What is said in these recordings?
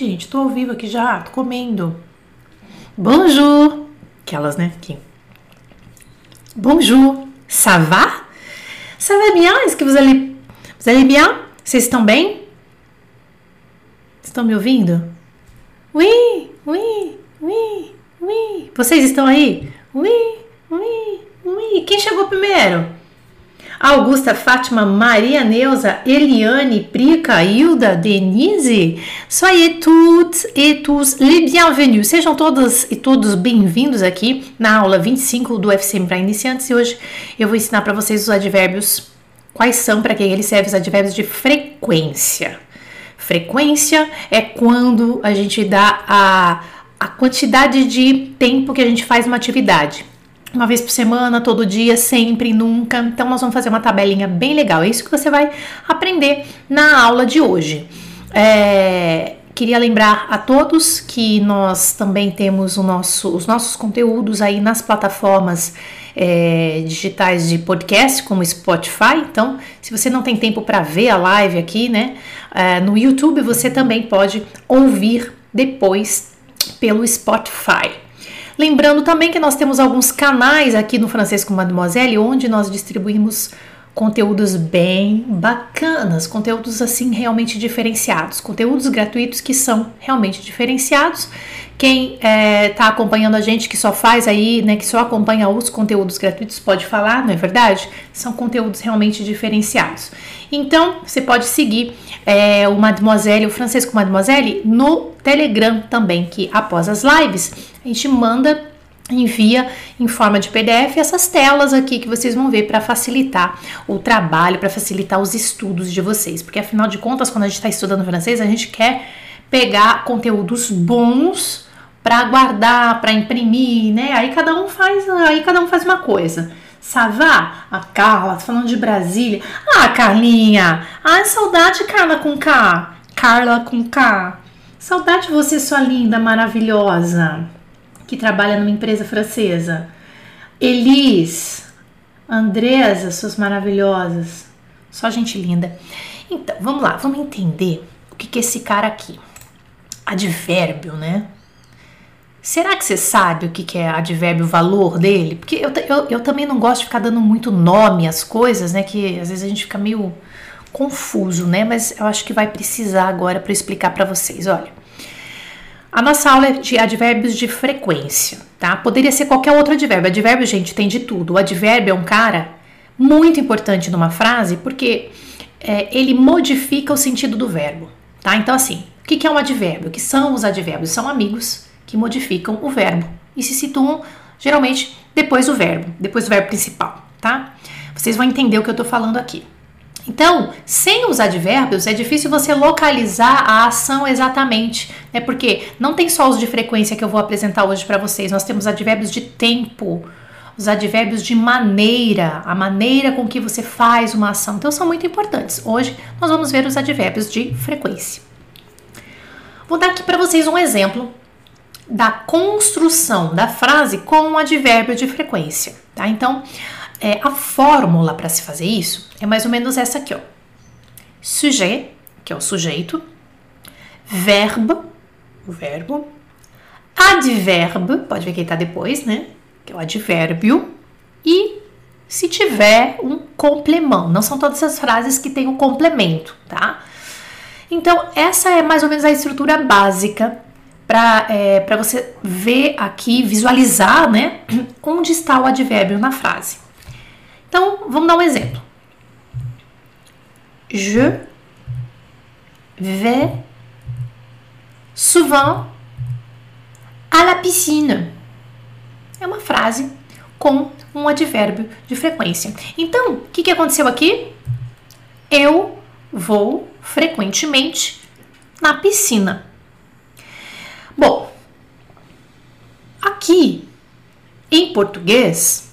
gente, tô ao vivo aqui já, tô comendo. Bonjour! Aquelas, né? Aqui. Bonjour! Ça va? Ça va bien? Est-ce que vous allez, vous allez bien? Vocês estão bem? Estão me ouvindo? Oui, oui, oui, oui. Vocês estão aí? Oui, oui, oui. Quem chegou primeiro? Augusta, Fátima, Maria Neuza, Eliane, Prica, Hilda, Denise. Soyez toutes et tous les bienvenus. Sejam todas e todos bem-vindos aqui na aula 25 do FCM para iniciantes e hoje eu vou ensinar para vocês os advérbios. Quais são, para quem eles servem, os advérbios de frequência. Frequência é quando a gente dá a, a quantidade de tempo que a gente faz uma atividade uma vez por semana, todo dia, sempre, nunca. Então, nós vamos fazer uma tabelinha bem legal. É isso que você vai aprender na aula de hoje. É, queria lembrar a todos que nós também temos nosso, os nossos conteúdos aí nas plataformas é, digitais de podcast, como Spotify. Então, se você não tem tempo para ver a live aqui, né, é, no YouTube, você também pode ouvir depois pelo Spotify. Lembrando também que nós temos alguns canais aqui no Francês com Mademoiselle, onde nós distribuímos conteúdos bem bacanas, conteúdos assim realmente diferenciados, conteúdos gratuitos que são realmente diferenciados. Quem está é, tá acompanhando a gente, que só faz aí, né, que só acompanha os conteúdos gratuitos, pode falar, não é verdade? São conteúdos realmente diferenciados. Então, você pode seguir é, o Mademoiselle, o Francesco Mademoiselle, no Telegram também, que após as lives a gente manda envia em forma de PDF essas telas aqui que vocês vão ver para facilitar o trabalho, para facilitar os estudos de vocês, porque afinal de contas, quando a gente está estudando francês, a gente quer pegar conteúdos bons para guardar, para imprimir, né? Aí cada um faz, aí cada um faz uma coisa. Savá, a Carla, falando de Brasília. Ah, Carlinha, ai saudade Carla com K, Carla com K. Saudade você, sua linda, maravilhosa, que trabalha numa empresa francesa. Elis, Andresa, suas maravilhosas. Só gente linda. Então, vamos lá, vamos entender o que, que é esse cara aqui. Advérbio, né? Será que você sabe o que, é advérbio, o valor dele? Porque eu, eu, eu também não gosto de ficar dando muito nome às coisas, né? Que às vezes a gente fica meio confuso, né? Mas eu acho que vai precisar agora para explicar para vocês. Olha, a nossa aula é de advérbios de frequência, tá? Poderia ser qualquer outro advérbio. Advérbio, gente, tem de tudo. O advérbio é um cara muito importante numa frase porque é, ele modifica o sentido do verbo, tá? Então, assim, o que é um advérbio? O que são os advérbios? São amigos que modificam o verbo e se situam geralmente depois do verbo, depois do verbo principal, tá? Vocês vão entender o que eu tô falando aqui. Então, sem os advérbios, é difícil você localizar a ação exatamente, né? Porque não tem só os de frequência que eu vou apresentar hoje para vocês, nós temos advérbios de tempo, os advérbios de maneira, a maneira com que você faz uma ação. Então, são muito importantes. Hoje, nós vamos ver os advérbios de frequência. Vou dar aqui para vocês um exemplo da construção da frase com um advérbio de frequência, tá? Então, é, a fórmula para se fazer isso é mais ou menos essa aqui, ó. Sujet, que é o sujeito, verbe, o verbo, adverbe, pode ver que está depois, né? Que é o advérbio, e se tiver um complemento. Não são todas as frases que têm o um complemento, tá? Então, essa é mais ou menos a estrutura básica para é, você ver aqui, visualizar, né, onde está o advérbio na frase. Então, vamos dar um exemplo. Je vais souvent à la piscine. É uma frase com um advérbio de frequência. Então, o que, que aconteceu aqui? Eu vou frequentemente na piscina. Bom, aqui em português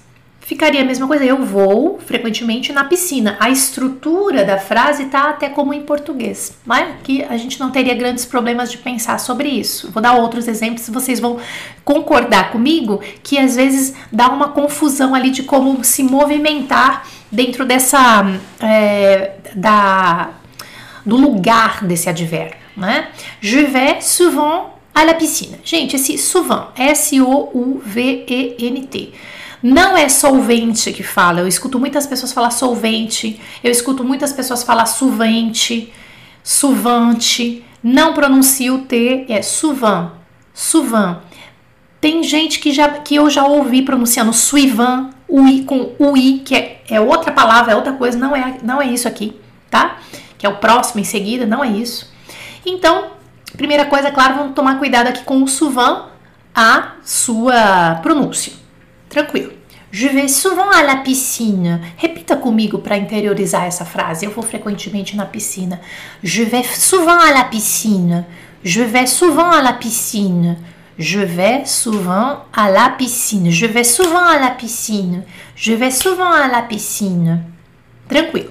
ficaria a mesma coisa. Eu vou frequentemente na piscina. A estrutura da frase tá até como em português, mas que a gente não teria grandes problemas de pensar sobre isso. Vou dar outros exemplos, vocês vão concordar comigo que às vezes dá uma confusão ali de como se movimentar dentro dessa é, da do lugar desse advérbio. né? Je vais souvent à la piscine. Gente, esse souvent, S-O-U-V-E-N-T. Não é solvente que fala. Eu escuto muitas pessoas falar solvente. Eu escuto muitas pessoas falar suvente, suvante. Não pronuncio o T, é suvan, suvan. Tem gente que, já, que eu já ouvi pronunciando suivan, ui com ui, que é, é outra palavra, é outra coisa, não é, não é isso aqui, tá? Que é o próximo em seguida, não é isso. Então, primeira coisa, claro, vamos tomar cuidado aqui com o suvan, a sua pronúncia. Tranquilo. Je vais souvent à la piscine. Repita comigo para interiorizar essa frase. Eu vou frequentemente na piscina. Je vais souvent à la piscine. Je vais souvent à la piscine. Je vais souvent à la piscine. Je vais souvent à la piscine. Je vais souvent à la piscine. Tranquilo.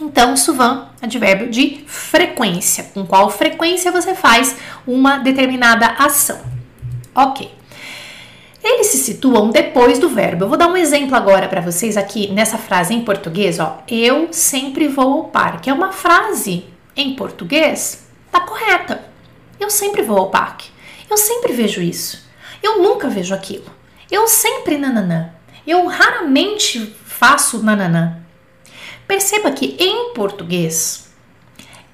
Então, souvent, advérbio de frequência. Com qual frequência você faz uma determinada ação. Ok. Eles se situam depois do verbo. Eu vou dar um exemplo agora para vocês aqui nessa frase em português, ó. Eu sempre vou ao parque. É uma frase em português, tá correta. Eu sempre vou ao parque. Eu sempre vejo isso. Eu nunca vejo aquilo. Eu sempre nananã. Eu raramente faço nananã. Perceba que em português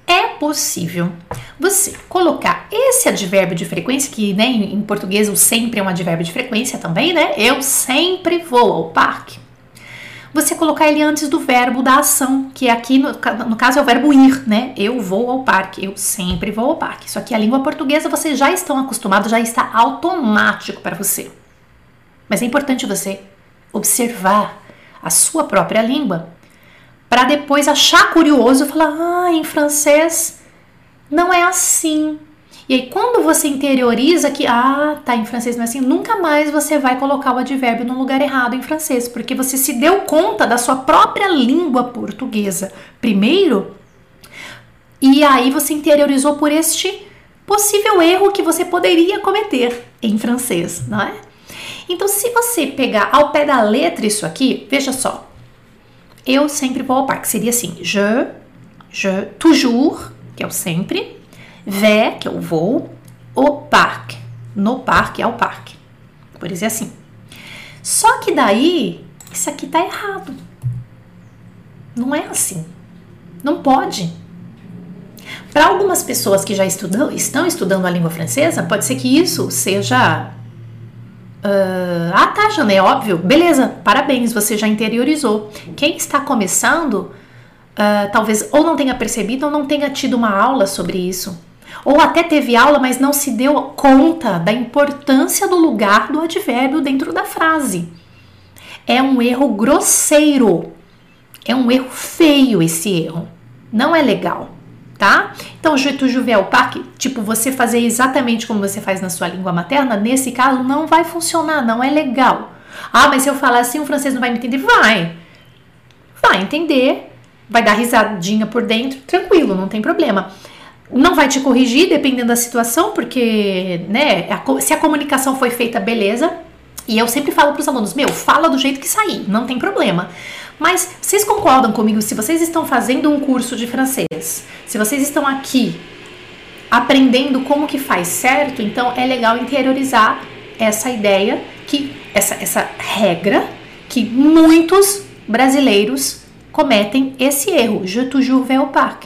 é possível você colocar esse advérbio de frequência, que né, em português o sempre é um advérbio de frequência também, né? Eu sempre vou ao parque. Você colocar ele antes do verbo da ação, que aqui no, no caso é o verbo ir, né? Eu vou ao parque, eu sempre vou ao parque. Isso aqui a língua portuguesa vocês já estão acostumados, já está automático para você. Mas é importante você observar a sua própria língua para depois achar curioso e falar: ah, em francês não é assim. E aí, quando você interioriza que, ah, tá, em francês não é assim, nunca mais você vai colocar o advérbio no lugar errado em francês, porque você se deu conta da sua própria língua portuguesa primeiro, e aí você interiorizou por este possível erro que você poderia cometer em francês, não é? Então, se você pegar ao pé da letra isso aqui, veja só, eu sempre vou ao parque. Seria assim: je, je, toujours, que é o sempre, vais, que é o vou, au parque, no parque, ao parque. Por isso é assim. Só que daí, isso aqui tá errado. Não é assim. Não pode. Para algumas pessoas que já estudam, estão estudando a língua francesa, pode ser que isso seja Uh, ah, tá, Jana, é óbvio. Beleza, parabéns, você já interiorizou. Quem está começando, uh, talvez ou não tenha percebido ou não tenha tido uma aula sobre isso. Ou até teve aula, mas não se deu conta da importância do lugar do advérbio dentro da frase. É um erro grosseiro. É um erro feio esse erro. Não é legal tá? Então, je toujours vais au parque, tipo, você fazer exatamente como você faz na sua língua materna, nesse caso não vai funcionar, não é legal. Ah, mas se eu falar assim, o francês não vai me entender? Vai. Vai entender, vai dar risadinha por dentro, tranquilo, não tem problema. Não vai te corrigir dependendo da situação, porque, né, a, se a comunicação foi feita, beleza. E eu sempre falo para os alunos, meu, fala do jeito que sair, não tem problema. Mas vocês concordam comigo se vocês estão fazendo um curso de francês, se vocês estão aqui aprendendo como que faz certo, então é legal interiorizar essa ideia que essa, essa regra que muitos brasileiros cometem esse erro. Je toujours vais au parc,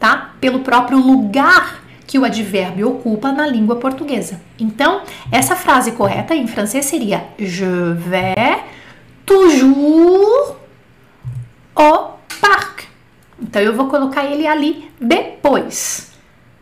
tá? Pelo próprio lugar que o advérbio ocupa na língua portuguesa. Então, essa frase correta em francês seria Je vais toujours au parc. Então eu vou colocar ele ali depois.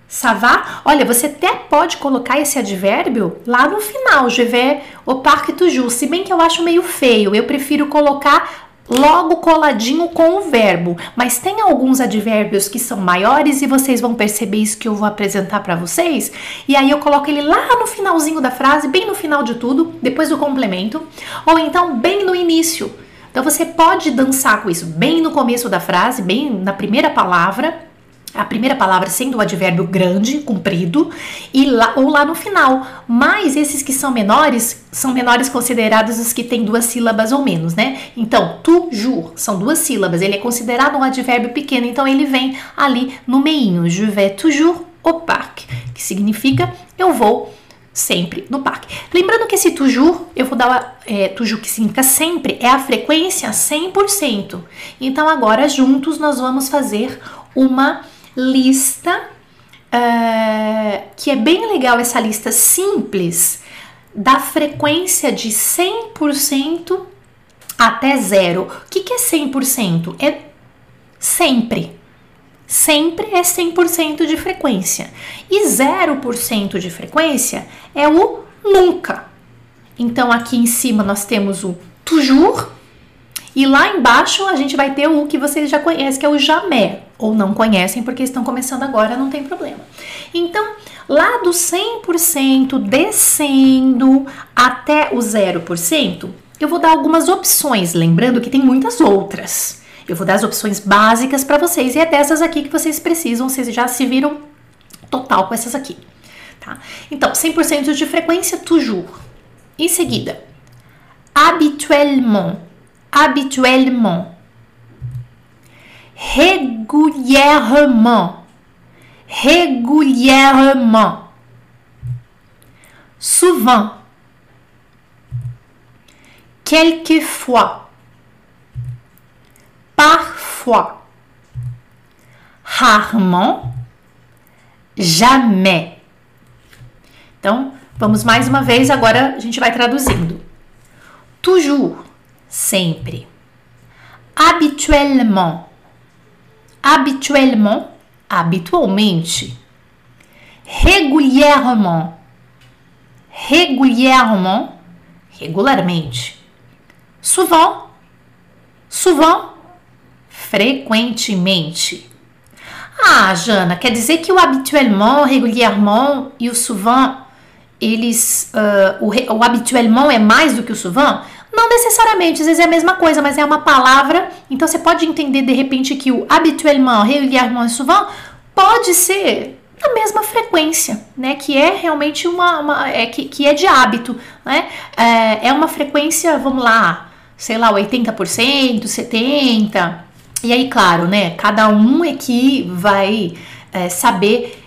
Savá? Olha, você até pode colocar esse advérbio lá no final. Je vais au parc toujours. Se bem que eu acho meio feio, eu prefiro colocar logo coladinho com o verbo. Mas tem alguns advérbios que são maiores e vocês vão perceber isso que eu vou apresentar para vocês. E aí eu coloco ele lá no finalzinho da frase, bem no final de tudo, depois do complemento, ou então bem no início então você pode dançar com isso bem no começo da frase, bem na primeira palavra, a primeira palavra sendo o advérbio grande, comprido, e lá, ou lá no final. Mas esses que são menores, são menores considerados os que têm duas sílabas ou menos, né? Então, toujours são duas sílabas, ele é considerado um advérbio pequeno, então ele vem ali no meinho. Je vais toujours au parc, que significa eu vou sempre no parque. Lembrando que esse toujours, eu vou dar é, toujours que significa sempre, é a frequência 100%. Então agora juntos nós vamos fazer uma lista uh, que é bem legal essa lista simples da frequência de 100% até zero. O que, que é 100%? É sempre. Sempre é 100% de frequência. E 0% de frequência é o nunca. Então aqui em cima nós temos o toujours e lá embaixo a gente vai ter o que vocês já conhecem, que é o jamais, ou não conhecem porque estão começando agora, não tem problema. Então, lá do 100% descendo até o 0%, eu vou dar algumas opções, lembrando que tem muitas outras. Eu vou dar as opções básicas para vocês e é dessas aqui que vocês precisam, vocês já se viram total com essas aqui. Tá? Então, 100% de frequência, toujours. Em seguida, habituellement, habituellement, régulièrement, régulièrement, souvent, quelquefois, parfois, rarement, jamais. Então, vamos mais uma vez, agora a gente vai traduzindo. Toujours, sempre. Habituellement, habituellement, habitualmente. Régulièrement, regularmente. Souvent, souvent, frequentemente. Ah, Jana, quer dizer que o habituellement, régulièrement e o souvent, eles, uh, o, o habituellement é mais do que o souvent? Não necessariamente, às vezes é a mesma coisa, mas é uma palavra. Então você pode entender de repente que o habituellement, régulièrement souvent pode ser a mesma frequência, né? Que é realmente uma, uma é, que, que é de hábito, né? É, é uma frequência, vamos lá, sei lá, 80%, 70%. E aí, claro, né? Cada um é que vai é, saber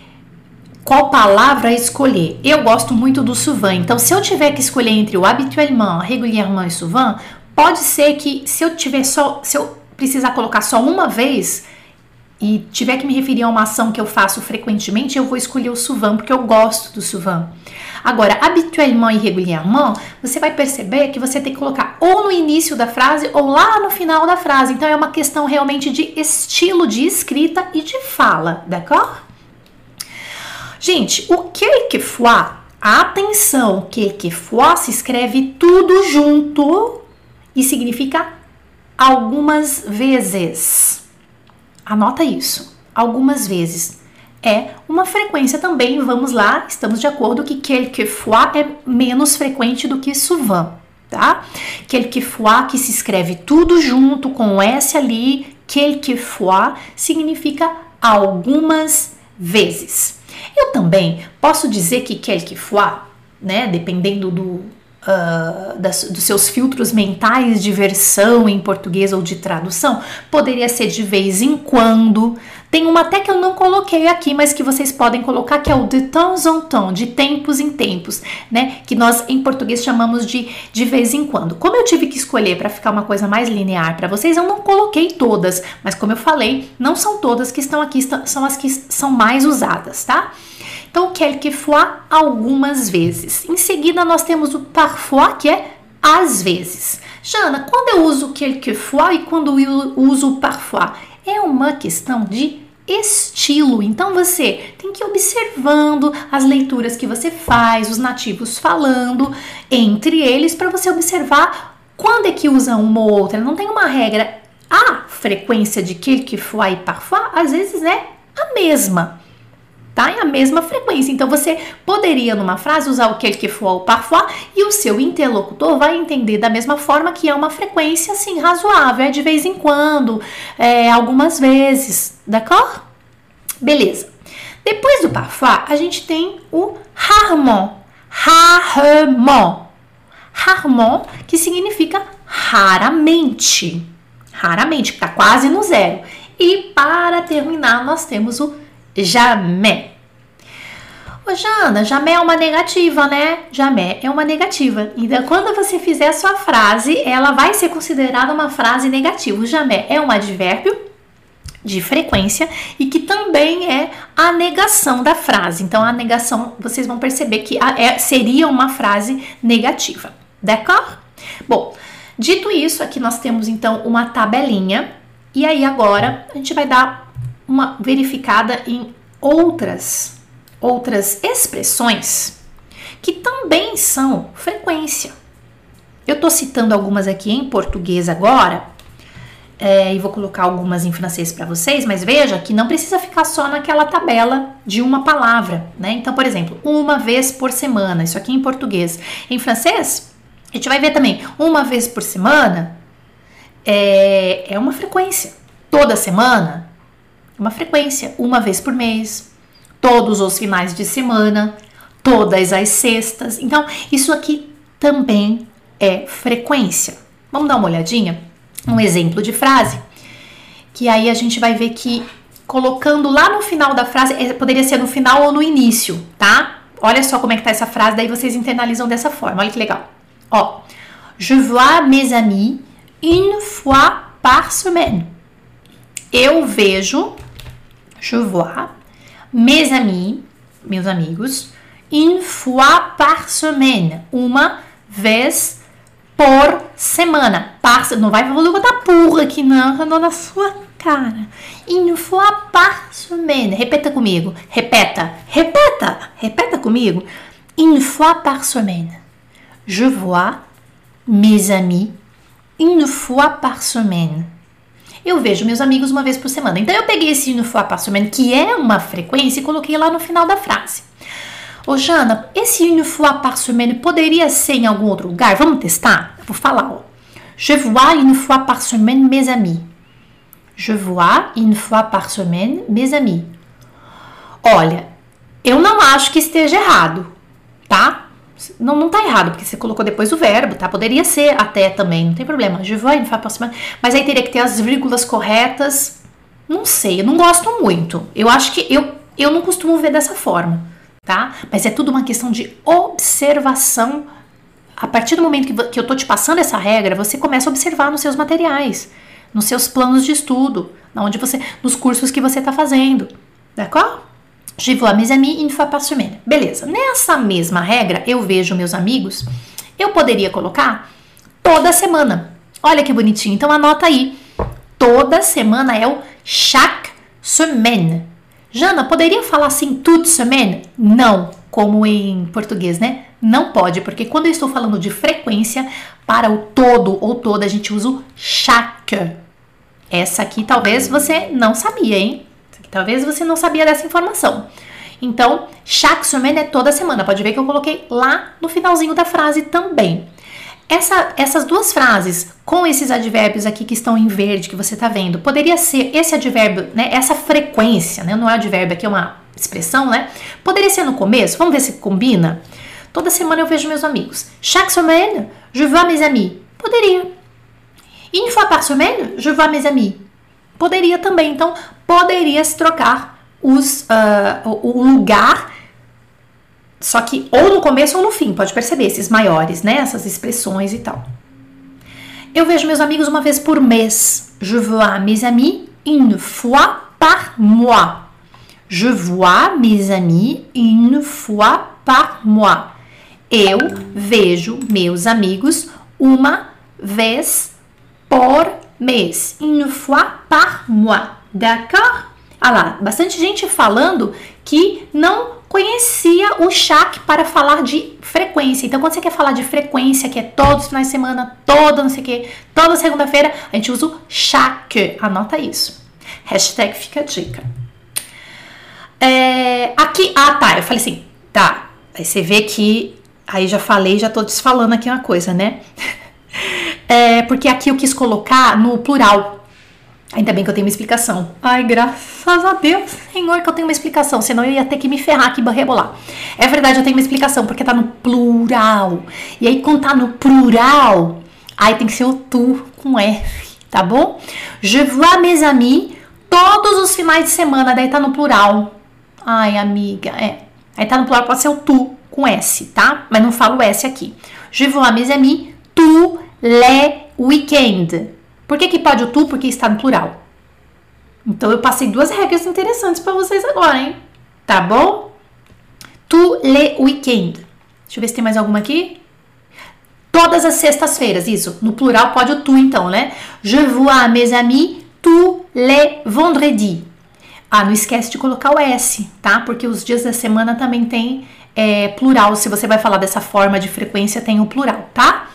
qual palavra escolher. Eu gosto muito do souvent, então se eu tiver que escolher entre o habituellement, régulièrement e souvent, pode ser que se eu tiver só, se eu precisar colocar só uma vez, e tiver que me referir a uma ação que eu faço frequentemente, eu vou escolher o souvent, porque eu gosto do souvent. Agora, habituellement e régulièrement, você vai perceber que você tem que colocar ou no início da frase ou lá no final da frase. Então, é uma questão realmente de estilo de escrita e de fala, d'accord? Gente, o quelquefois, atenção, quelquefois se escreve tudo junto e significa algumas vezes. Anota isso. Algumas vezes. É uma frequência também, vamos lá, estamos de acordo que quelquefois é menos frequente do que souvent, tá? Quelquefois que se escreve tudo junto com S ali, quelquefois significa algumas vezes. Eu também posso dizer que quelquefois, né, dependendo do, uh, das, dos seus filtros mentais de versão em português ou de tradução, poderia ser de vez em quando. Tem uma até que eu não coloquei aqui, mas que vocês podem colocar, que é o de temps en temps, de tempos em tempos, né? Que nós em português chamamos de de vez em quando. Como eu tive que escolher para ficar uma coisa mais linear para vocês, eu não coloquei todas, mas como eu falei, não são todas que estão aqui, são as que são mais usadas, tá? Então, quelquefois, algumas vezes. Em seguida, nós temos o parfois, que é às vezes. Jana, quando eu uso quelquefois e quando eu uso parfois? É uma questão de estilo. Então você tem que ir observando as leituras que você faz, os nativos falando entre eles para você observar quando é que usa uma ou outra. Não tem uma regra. A frequência de quelquefois e parfois às vezes é a mesma tá? É a mesma frequência. Então você poderia numa frase usar o quel que for ou parfois e o seu interlocutor vai entender da mesma forma que é uma frequência assim razoável, é de vez em quando, é, algumas vezes, d'accord? Beleza. Depois do parfois, a gente tem o rarement. Rarement. Rarement, que significa raramente. Raramente, que tá quase no zero. E para terminar, nós temos o jamais. Ô, Jana, jamais é uma negativa, né? Jamais é uma negativa. Então, quando você fizer a sua frase, ela vai ser considerada uma frase negativa. O jamais é um advérbio de frequência e que também é a negação da frase. Então, a negação, vocês vão perceber que é, seria uma frase negativa. D'accord? Bom, dito isso, aqui nós temos então uma tabelinha e aí agora a gente vai dar uma verificada em outras outras expressões que também são frequência. Eu estou citando algumas aqui em português agora é, e vou colocar algumas em francês para vocês, mas veja que não precisa ficar só naquela tabela de uma palavra, né? Então, por exemplo, uma vez por semana, isso aqui em português. Em francês, a gente vai ver também, uma vez por semana é, é uma frequência. Toda semana, uma frequência. Uma vez por mês, todos os finais de semana, todas as sextas. Então, isso aqui também é frequência. Vamos dar uma olhadinha? Um exemplo de frase, que aí a gente vai ver que colocando lá no final da frase, é, poderia ser no final ou no início, tá? Olha só como é que tá essa frase, daí vocês internalizam dessa forma. Olha que legal. Ó, je vois mes amis une fois par semaine. Eu vejo, je vois, mes amis, meus amigos, une fois par semaine, uma vez por semana. Par, não vai botar por aqui não, não na sua cara. Une fois par semaine. Repeta comigo. Repeta. Repeta. Repeta comigo. Une fois par semaine. Je vois mes amis une fois par semaine eu vejo meus amigos uma vez por semana. Então eu peguei esse par semaine, que é uma frequência, e coloquei lá no final da frase. Ô Jana, esse une fois par semaine poderia ser em algum outro lugar? Vamos testar? Eu vou falar, ó. Je vois une fois par semaine mes amis. Je vois une fois par semaine mes amis. Olha, eu não acho que esteja errado, tá? Não, não tá errado, porque você colocou depois o verbo, tá? Poderia ser até também, não tem problema. Je fois par semaine. Mas aí teria que ter as vírgulas corretas. Não sei, eu não gosto muito. Eu acho que eu, eu não costumo ver dessa forma, tá? Mas é tudo uma questão de observação. A partir do momento que, que eu tô te passando essa regra, você começa a observar nos seus materiais, nos seus planos de estudo, onde você, nos cursos que você tá fazendo, d'accord? Je vois mes amis une fois par semaine. Beleza. Nessa mesma regra, eu vejo meus amigos. Eu poderia colocar toda semana. Olha que bonitinho. Então anota aí. Toda semana é o chaque semaine. Jana, poderia falar assim toute semaine? Não, como em português, né? Não pode, porque quando eu estou falando de frequência, para o todo ou toda, a gente usa o chaque. Essa aqui talvez você não sabia, hein? Talvez você não sabia dessa informação. Então, chaque semaine é toda semana. Pode ver que eu coloquei lá no finalzinho da frase também. Essa, essas duas frases com esses advérbios aqui que estão em verde que você está vendo, poderia ser esse advérbio, né? Essa frequência, né? Não é advérbio aqui, é uma expressão, né? Poderia ser no começo. Vamos ver se combina. Toda semana eu vejo meus amigos. Chaque semaine, je vois mes amis. Poderia. Une fois par semaine, je vois mes amis. Poderia também. Então, poderia se trocar os, uh, o, o lugar, só que ou no começo ou no fim, pode perceber esses maiores, né? Essas expressões e tal. Eu vejo meus amigos uma vez por mês. Je vois mes amis une fois par mois. Je vois mes amis une fois par mois. Eu vejo meus amigos uma vez por mês. Une fois par mois. D'accord? Ah lá, bastante gente falando que não conhecia o chaque para falar de frequência. Então, quando você quer falar de frequência, que é todos os finais de semana, toda não sei o que, toda segunda-feira, a gente usa o chaque. Anota isso. Hashtag fica a dica. É, aqui, ah tá, eu falei assim, tá. Aí você vê que, aí já falei, já tô desfalando aqui uma coisa, né? É, porque aqui eu quis colocar no plural. Ainda bem que eu tenho uma explicação. Ai, graças a Deus, Senhor, que eu tenho uma explicação. Senão eu ia ter que me ferrar aqui rebolar. É verdade, eu tenho uma explicação, porque tá no plural. E aí, quando tá no plural, aí tem que ser o tu com F, tá bom? Je vois mes amis todos os finais de semana, daí tá no plural. Ai, amiga, é. Aí tá no plural, pode ser o tu com S, tá? Mas não falo S aqui. Je vois mes amis tous les week-ends. Por que, que pode o tu? Porque está no plural. Então eu passei duas regras interessantes para vocês agora, hein? Tá bom? Tous les week-ends. Deixa eu ver se tem mais alguma aqui. Todas as sextas-feiras, isso. No plural pode o tu, então, né? Je vois mes amis tous les vendredis. Ah, não esquece de colocar o S, tá? Porque os dias da semana também tem é, plural. Se você vai falar dessa forma de frequência, tem o plural, tá?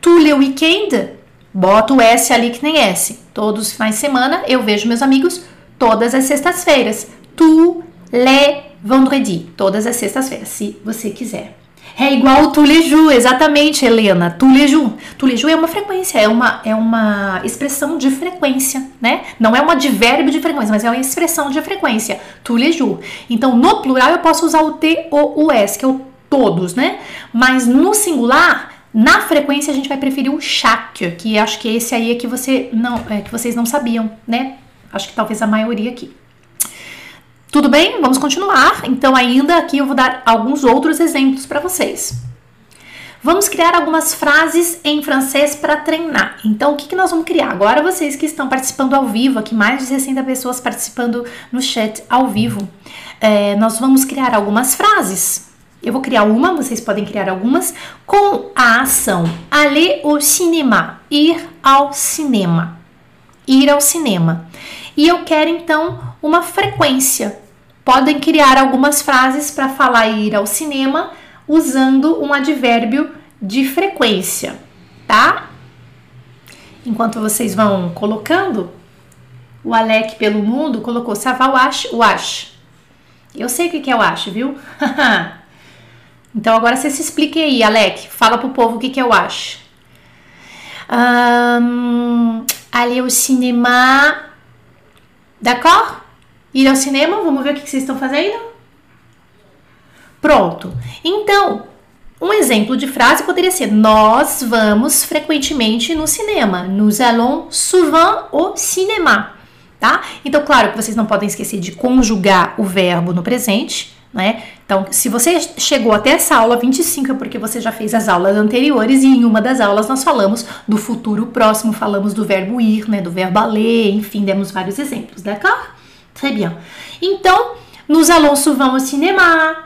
Tous les week-ends, bota o S ali que nem S. Todos os finais de semana eu vejo meus amigos todas as sextas-feiras. Tous les vendredis, todas as sextas-feiras, se você quiser. É igual o tuleju, exatamente, Helena. Tuleju. Tuleju é uma frequência, é uma, é uma expressão de frequência, né? Não é um advérbio de frequência, mas é uma expressão de frequência. Tuleju. Então, no plural eu posso usar o T ou o S, que é o todos, né? Mas no singular, na frequência a gente vai preferir o chaque, que acho que esse aí é que você não, é, que vocês não sabiam, né? Acho que talvez a maioria aqui. Tudo bem? Vamos continuar. Então, ainda aqui eu vou dar alguns outros exemplos para vocês. Vamos criar algumas frases em francês para treinar. Então, o que, que nós vamos criar? Agora, vocês que estão participando ao vivo, aqui mais de 60 pessoas participando no chat ao vivo, é, nós vamos criar algumas frases. Eu vou criar uma, vocês podem criar algumas, com a ação aller au cinéma, ir ao cinema. Ir ao cinema. E eu quero então uma frequência. Podem criar algumas frases para falar ir ao cinema usando um advérbio de frequência, tá? Enquanto vocês vão colocando, o Alec pelo mundo colocou Sava wash, wash. Eu sei o que é o wash, viu? então agora você se explique aí, Alec. Fala pro povo o que é o wash. Um, aller au cinéma D'accord? Ir ao cinema, vamos ver o que vocês estão fazendo? Pronto. Então, um exemplo de frase poderia ser: Nós vamos frequentemente no cinema. Nous allons souvent au cinéma. Tá? Então, claro que vocês não podem esquecer de conjugar o verbo no presente, né? Então, se você chegou até essa aula 25 é porque você já fez as aulas anteriores e em uma das aulas nós falamos do futuro próximo, falamos do verbo ir, né, do verbo aller, enfim, demos vários exemplos, d'accord? Très bien. Então, nous allons souvent au cinéma.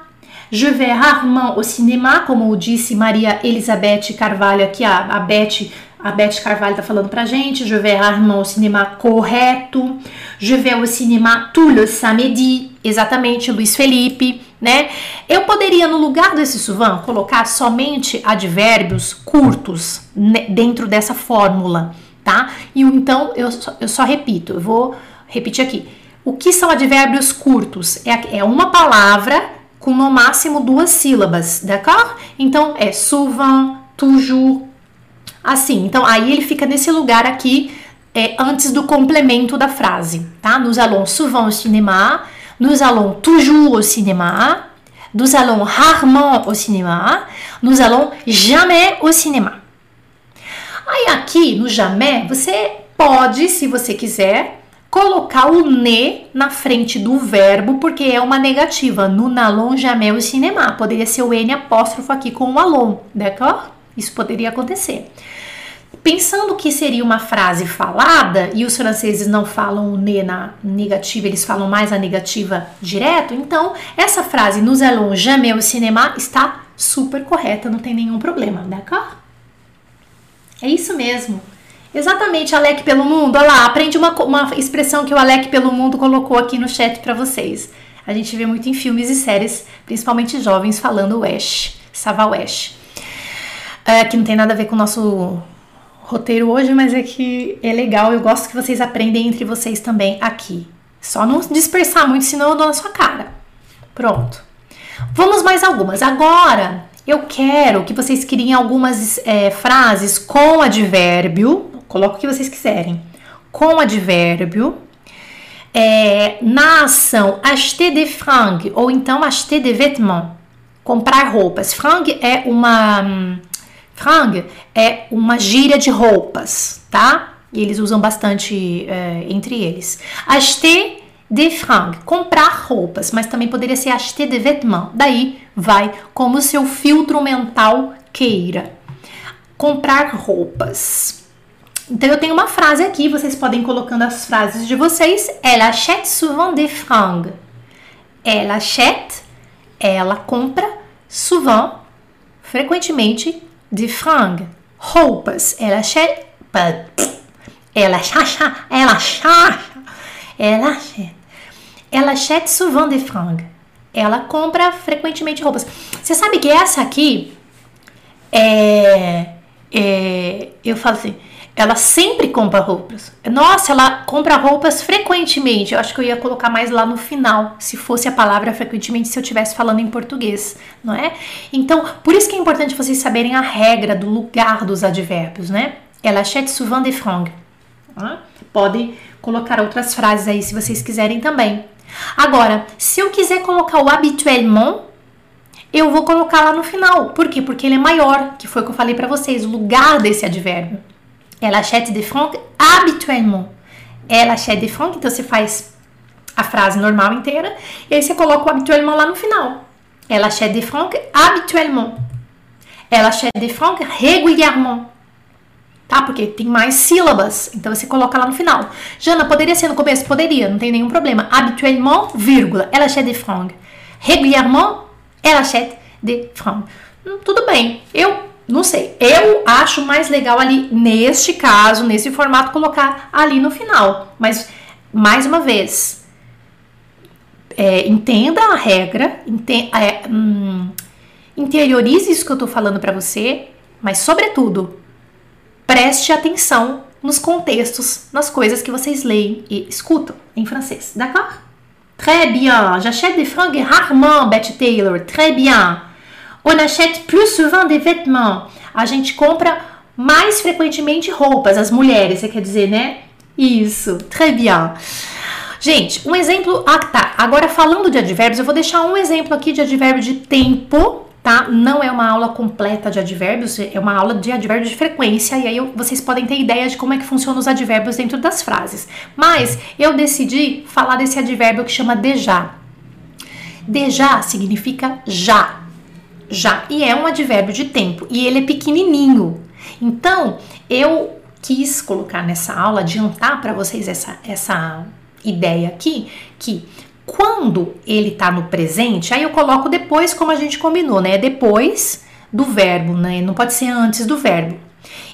Je vais rarement au cinéma, como disse Maria Elizabeth Carvalho aqui, a, a Beth a Beth Carvalho tá falando pra gente. Je vais rarement au cinéma correto. Je vais au cinéma tout le samedi. Exatamente, Luiz Felipe, né? Eu poderia, no lugar desse souvent, colocar somente advérbios curtos né, dentro dessa fórmula, tá? E então eu só, eu só repito, eu vou repetir aqui. O que são advérbios curtos? É, é uma palavra com no máximo duas sílabas, d'accord? Então é souvent, toujours, assim. Então aí ele fica nesse lugar aqui é, antes do complemento da frase, tá? Nous allons souvent au cinéma, nous allons toujours au cinéma, nous allons rarement au cinéma, nous allons jamais au cinéma. Aí aqui no jamais você pode, se você quiser, colocar o ne na frente do verbo, porque é uma negativa. Nous n'allons jamais au cinéma. Poderia ser o N apóstrofo aqui com o allons, d'accord? Isso poderia acontecer. Pensando que seria uma frase falada e os franceses não falam o ne na negativa, eles falam mais a negativa direto, então essa frase nous allons jamais au cinéma está super correta, não tem nenhum problema, d'accord? É isso mesmo. Exatamente, Alec pelo mundo. Olha lá, aprende uma, uma expressão que o Alec pelo mundo colocou aqui no chat para vocês. A gente vê muito em filmes e séries, principalmente jovens, falando Wesh, Savawesh. É, que não tem nada a ver com o nosso roteiro hoje, mas é que é legal. Eu gosto que vocês aprendem entre vocês também aqui. Só não dispersar muito, senão eu dou na sua cara. Pronto. Vamos mais algumas. Agora eu quero que vocês criem algumas é, frases com advérbio. Coloca o que vocês quiserem. Com advérbio. É, na ação acheter des francs ou então acheter des vêtements. Comprar roupas. Franc é uma hum, Frang é uma gíria de roupas, tá? E eles usam bastante é, entre eles. Acheter des fringues, comprar roupas, mas também poderia ser acheter des vêtements. Daí vai como o seu filtro mental queira. Comprar roupas. Então eu tenho uma frase aqui, vocês podem ir colocando as frases de vocês. Elle achète souvent des fringues. Elle achète, ela compra, souvent, frequentemente, des fringues, roupas. Elle achète, ela chacha, ela chacha, ela achète. Ela achète souvent des fringues. Ela compra frequentemente roupas. Você sabe que essa aqui é, é eu falo assim, ela sempre compra roupas. Nossa, ela compra roupas frequentemente. Eu acho que eu ia colocar mais lá no final, se fosse a palavra frequentemente, se eu estivesse falando em português, não é? Então, por isso que é importante vocês saberem a regra do lugar dos advérbios, né? Ela achète souvent des fringues. Podem colocar outras frases aí se vocês quiserem também. Agora, se eu quiser colocar o habituellement, eu vou colocar lá no final. Por quê? Porque ele é maior, que foi o que eu falei para vocês, o lugar desse advérbio. Ela achète des francs habituellement. Ela achète des francs, então você faz a frase normal inteira e aí você coloca o habituellement lá no final. Ela achète des francs habituellement. Ela achète des francs régulièrement. Tá? Porque tem mais sílabas, então você coloca lá no final. Jana, poderia ser no começo? Poderia, não tem nenhum problema. Habituellement, vírgula. Ela achète des francs. Régulièrement, ela achète des francs. Hum, tudo bem. Eu não sei. Eu acho mais legal ali, neste caso, nesse formato, colocar ali no final. Mas, mais uma vez, é, entenda a regra, ente, é, hum, interiorize isso que eu tô falando para você, mas, sobretudo, preste atenção nos contextos, nas coisas que vocês leem e escutam em francês. D'accord? Très bien. J'achète des fringues rarement, Betty Taylor. Très bien. On achète plus souvent des vêtements. A gente compra mais frequentemente roupas, as mulheres, você quer dizer, né? Isso, très bien. Gente, um exemplo. Ah, tá. Agora falando de advérbios, eu vou deixar um exemplo aqui de advérbio de tempo, tá? Não é uma aula completa de advérbios, é uma aula de advérbios de frequência, e aí eu, vocês podem ter ideia de como é que funcionam os advérbios dentro das frases. Mas eu decidi falar desse advérbio que chama déjà. Déjà significa já, já e é um advérbio de tempo e ele é pequenininho. Então, eu quis colocar nessa aula, adiantar para vocês essa, essa ideia aqui, que quando ele está no presente, aí eu coloco depois, como a gente combinou, né? Depois do verbo, né? Não pode ser antes do verbo.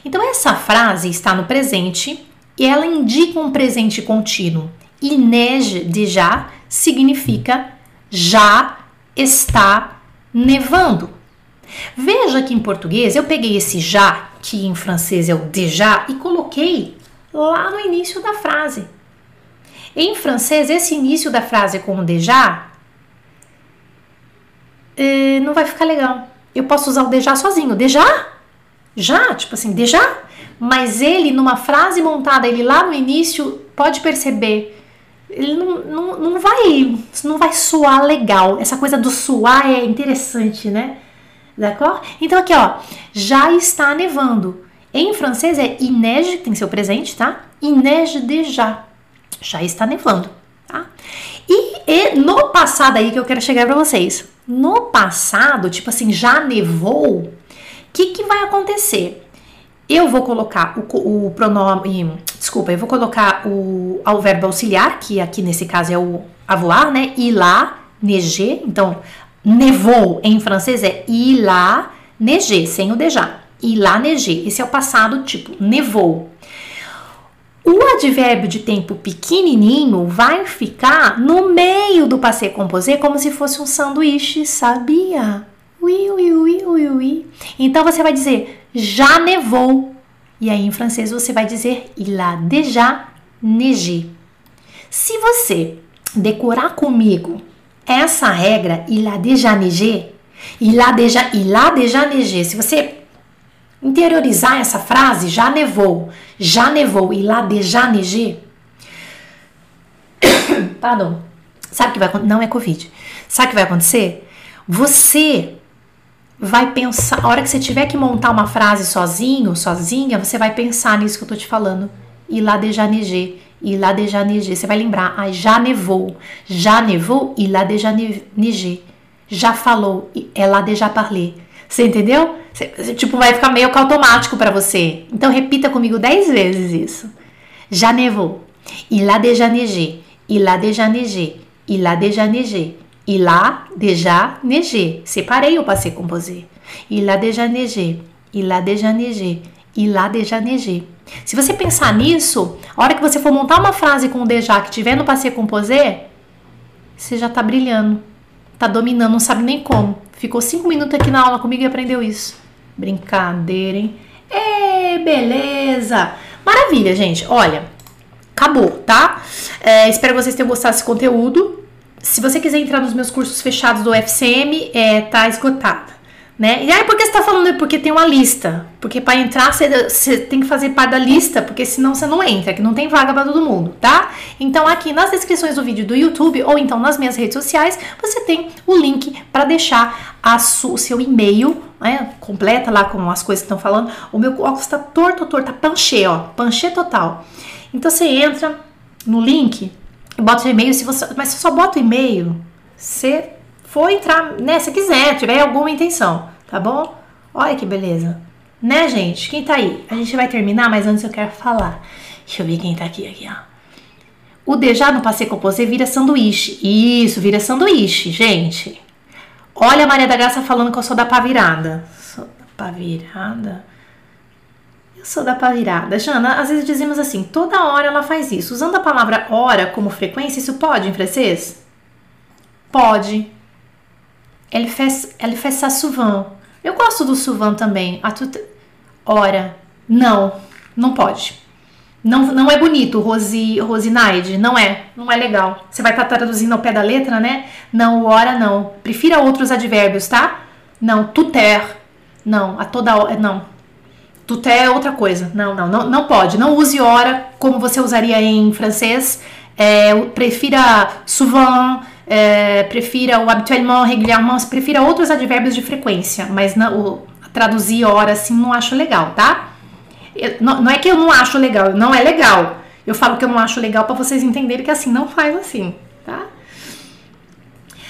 Então, essa frase está no presente e ela indica um presente contínuo. Il neige déjà significa já está nevando. Veja que em português eu peguei esse já, que em francês é o déjà, e coloquei lá no início da frase. Em francês, esse início da frase com o déjà eh, não vai ficar legal. Eu posso usar o déjà sozinho. Déjà? Já? Tipo assim, déjà? Mas ele, numa frase montada, ele lá no início, pode perceber ele não, não, não vai não vai soar legal. Essa coisa do suar é interessante, né? D'accord? Então aqui, ó, já está nevando. Em francês é il tem seu presente, tá? Il neige déjà. Já está nevando, tá? E, e no passado aí que eu quero chegar para vocês. No passado, tipo assim, já nevou, o que, que vai acontecer? Eu vou colocar o, o pronome, desculpa, eu vou colocar o, o verbo auxiliar, que aqui nesse caso é o avoir, né? Il a neigé. Então, nevou em francês é il a neigé, sem o déjà. Il a neigé. Esse é o passado tipo nevou. O advérbio de tempo pequenininho vai ficar no meio do passé composé como se fosse um sanduíche, sabia? Oui, oui, oui, oui, oui. Então você vai dizer já nevou. E aí em francês você vai dizer il a déjà neigé. Se você decorar comigo essa regra, il a déjà neigé, il a déjà, il a déjà neigé, se você interiorizar essa frase, já nevou, já nevou, il a déjà neigé, pardon, sabe o que vai acontecer? Não é Covid. Sabe o que vai acontecer? Você vai pensar, a hora que você tiver que montar uma frase sozinho, sozinha, você vai pensar nisso que eu tô te falando. il a déjà neigé, il a déjà neigé. Você vai lembrar, ah, já nevou, já nevou, il a déjà neigé. Já falou, ela a déjà parlé. Você entendeu? Você, tipo, vai ficar meio que automático para você. Então repita comigo dez vezes isso. Já nevou, il a déjà neigé, il a déjà neigé, il a déjà neigé. Il a déjà neigé. Separei o passé composé. Il a déjà neigé. Il a déjà neigé. Il a déjà neigé. Se você pensar nisso, a hora que você for montar uma frase com o déjà que tiver no passé composé, você já tá brilhando. Tá dominando, não sabe nem como. Ficou cinco minutos aqui na aula comigo e aprendeu isso. Brincadeira, hein? Ê, beleza! Maravilha, gente. Olha, acabou, tá? É, espero que vocês tenham gostado desse conteúdo se você quiser entrar nos meus cursos fechados do FCM, é, tá esgotada. Né? E aí, por que você tá falando? Porque tem uma lista. Porque para entrar, você, você, tem que fazer parte da lista, porque senão você não entra, que não tem vaga para todo mundo, tá? Então, aqui nas descrições do vídeo do YouTube ou então nas minhas redes sociais, você tem o link para deixar o seu e-mail, né? Completa lá com as coisas que estão falando. O meu óculos tá torto, torto, tá panchê, ó, panchê total. Então, você entra no link, bota o e-mail, se você, mas você só bota o e-mail se for entrar, né, se quiser, tiver alguma intenção, tá bom? Olha que beleza. Né, gente? Quem tá aí? A gente vai terminar, mas antes eu quero falar. Deixa eu ver quem tá aqui, aqui, ó. O déjà no passei composé vira sanduíche. Isso, vira sanduíche, gente. Olha a Maria da Graça falando que eu sou da pavirada. Sou da pavirada? Sou da pavirada. Jana, às vezes dizemos assim, toda hora ela faz isso. Usando a palavra hora como frequência, isso pode em francês? Pode. Elle fait, elle fait ça souvent. Eu gosto do souvent também. A toute hora. Não, não pode. Não, não é bonito, Rosi, Rosinaide. Não é. Não é legal. Você vai estar tá traduzindo ao pé da letra, né? Não, hora não. Prefira outros advérbios, tá? Não, tuter. Não, a toda hora. Não. Tuté é outra coisa. Não, não, não, não pode. Não use hora como você usaria em francês. É, prefira souvent, é, prefira o habituellement, régulièrement, prefira outros advérbios de frequência, mas não, o, traduzir hora assim não acho legal, tá? Eu, não, não é que eu não acho legal, não é legal. Eu falo que eu não acho legal para vocês entenderem que assim não faz assim, tá?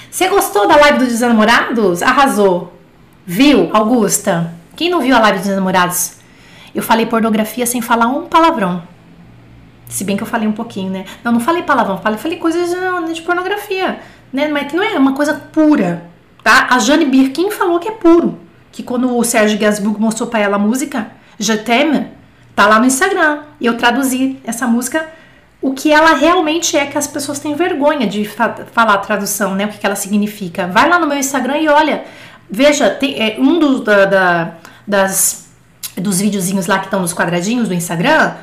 Você gostou da live dos namorados? Arrasou. Viu, Augusta? Quem não viu a live dos namorados? Eu falei pornografia sem falar um palavrão. Se bem que eu falei um pouquinho, né? Não, não falei palavrão, falei, falei coisas de pornografia, né? Mas que não é uma coisa pura, tá? A Jane Birkin falou que é puro. Que quando o Sérgio Gainsbourg mostrou para ela a música, Je t'aime, tá lá no Instagram. E eu traduzi essa música, o que ela realmente é, que as pessoas têm vergonha de fa falar a tradução, né? O que, que ela significa. Vai lá no meu Instagram e olha, veja, tem é, um dos da, da, das dos videozinhos lá que estão nos quadradinhos do Instagram,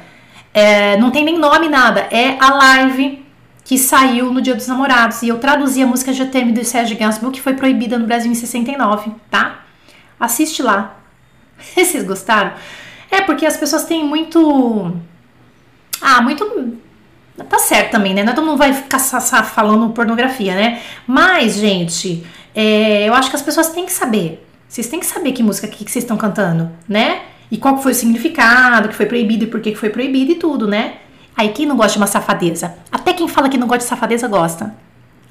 é, não tem nem nome, nada. É a live que saiu no Dia dos Namorados. E eu traduzi a música GTM do Sérgio Gainsbourg, que foi proibida no Brasil em 69, tá? Assiste lá. Vocês gostaram? É, porque as pessoas têm muito. Ah, muito. Tá certo também, né? Não é todo mundo vai ficar falando pornografia, né? Mas, gente, é, eu acho que as pessoas têm que saber. Vocês têm que saber que música que vocês estão cantando, né? E qual foi o significado, que foi proibido e por que foi proibido e tudo, né? Aí quem não gosta de uma safadeza? Até quem fala que não gosta de safadeza gosta.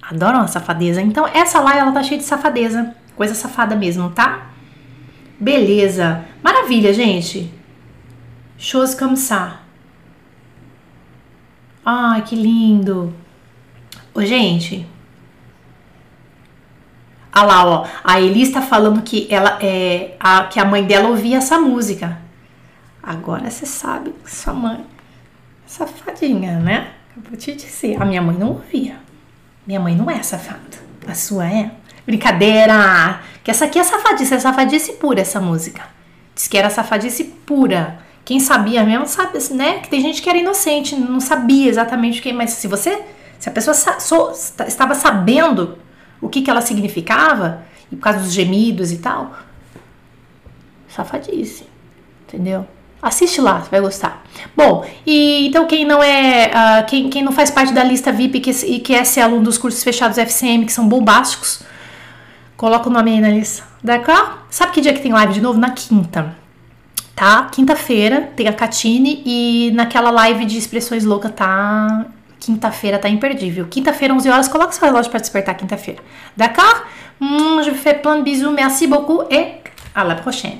Adoram uma safadeza. Então essa lá ela tá cheia de safadeza. Coisa safada mesmo, tá? Beleza. Maravilha, gente. Chose comme. Ai, que lindo. Ô, gente, ah lá, ó. A Elis tá falando que ela é a, que a mãe dela ouvia essa música. Agora você sabe que sua mãe é safadinha, né? Eu vou te dizer, a minha mãe não ouvia. Minha mãe não é safada. A sua é? Brincadeira! Que essa aqui é safadice, é safadice pura essa música. Diz que era safadice pura. Quem sabia mesmo sabe, né? Que tem gente que era inocente, não sabia exatamente o que, mas se você, se a pessoa sa so, estava sabendo o que, que ela significava, e por causa dos gemidos e tal. Safadice, entendeu? Assiste lá, você vai gostar. Bom, e então quem não é, uh, quem, quem não faz parte da lista VIP e quer ser aluno dos cursos fechados FCM, que são bombásticos, coloca o nome aí na lista. D'accord? Sabe que dia que tem live de novo? Na quinta. tá? Quinta-feira tem a Catine e naquela live de expressões loucas tá. Quinta-feira tá imperdível. Quinta-feira, 11 horas, coloca seu relógio para despertar quinta-feira. D'accord? Hum, je fais plein de bisous, merci beaucoup et à la prochaine.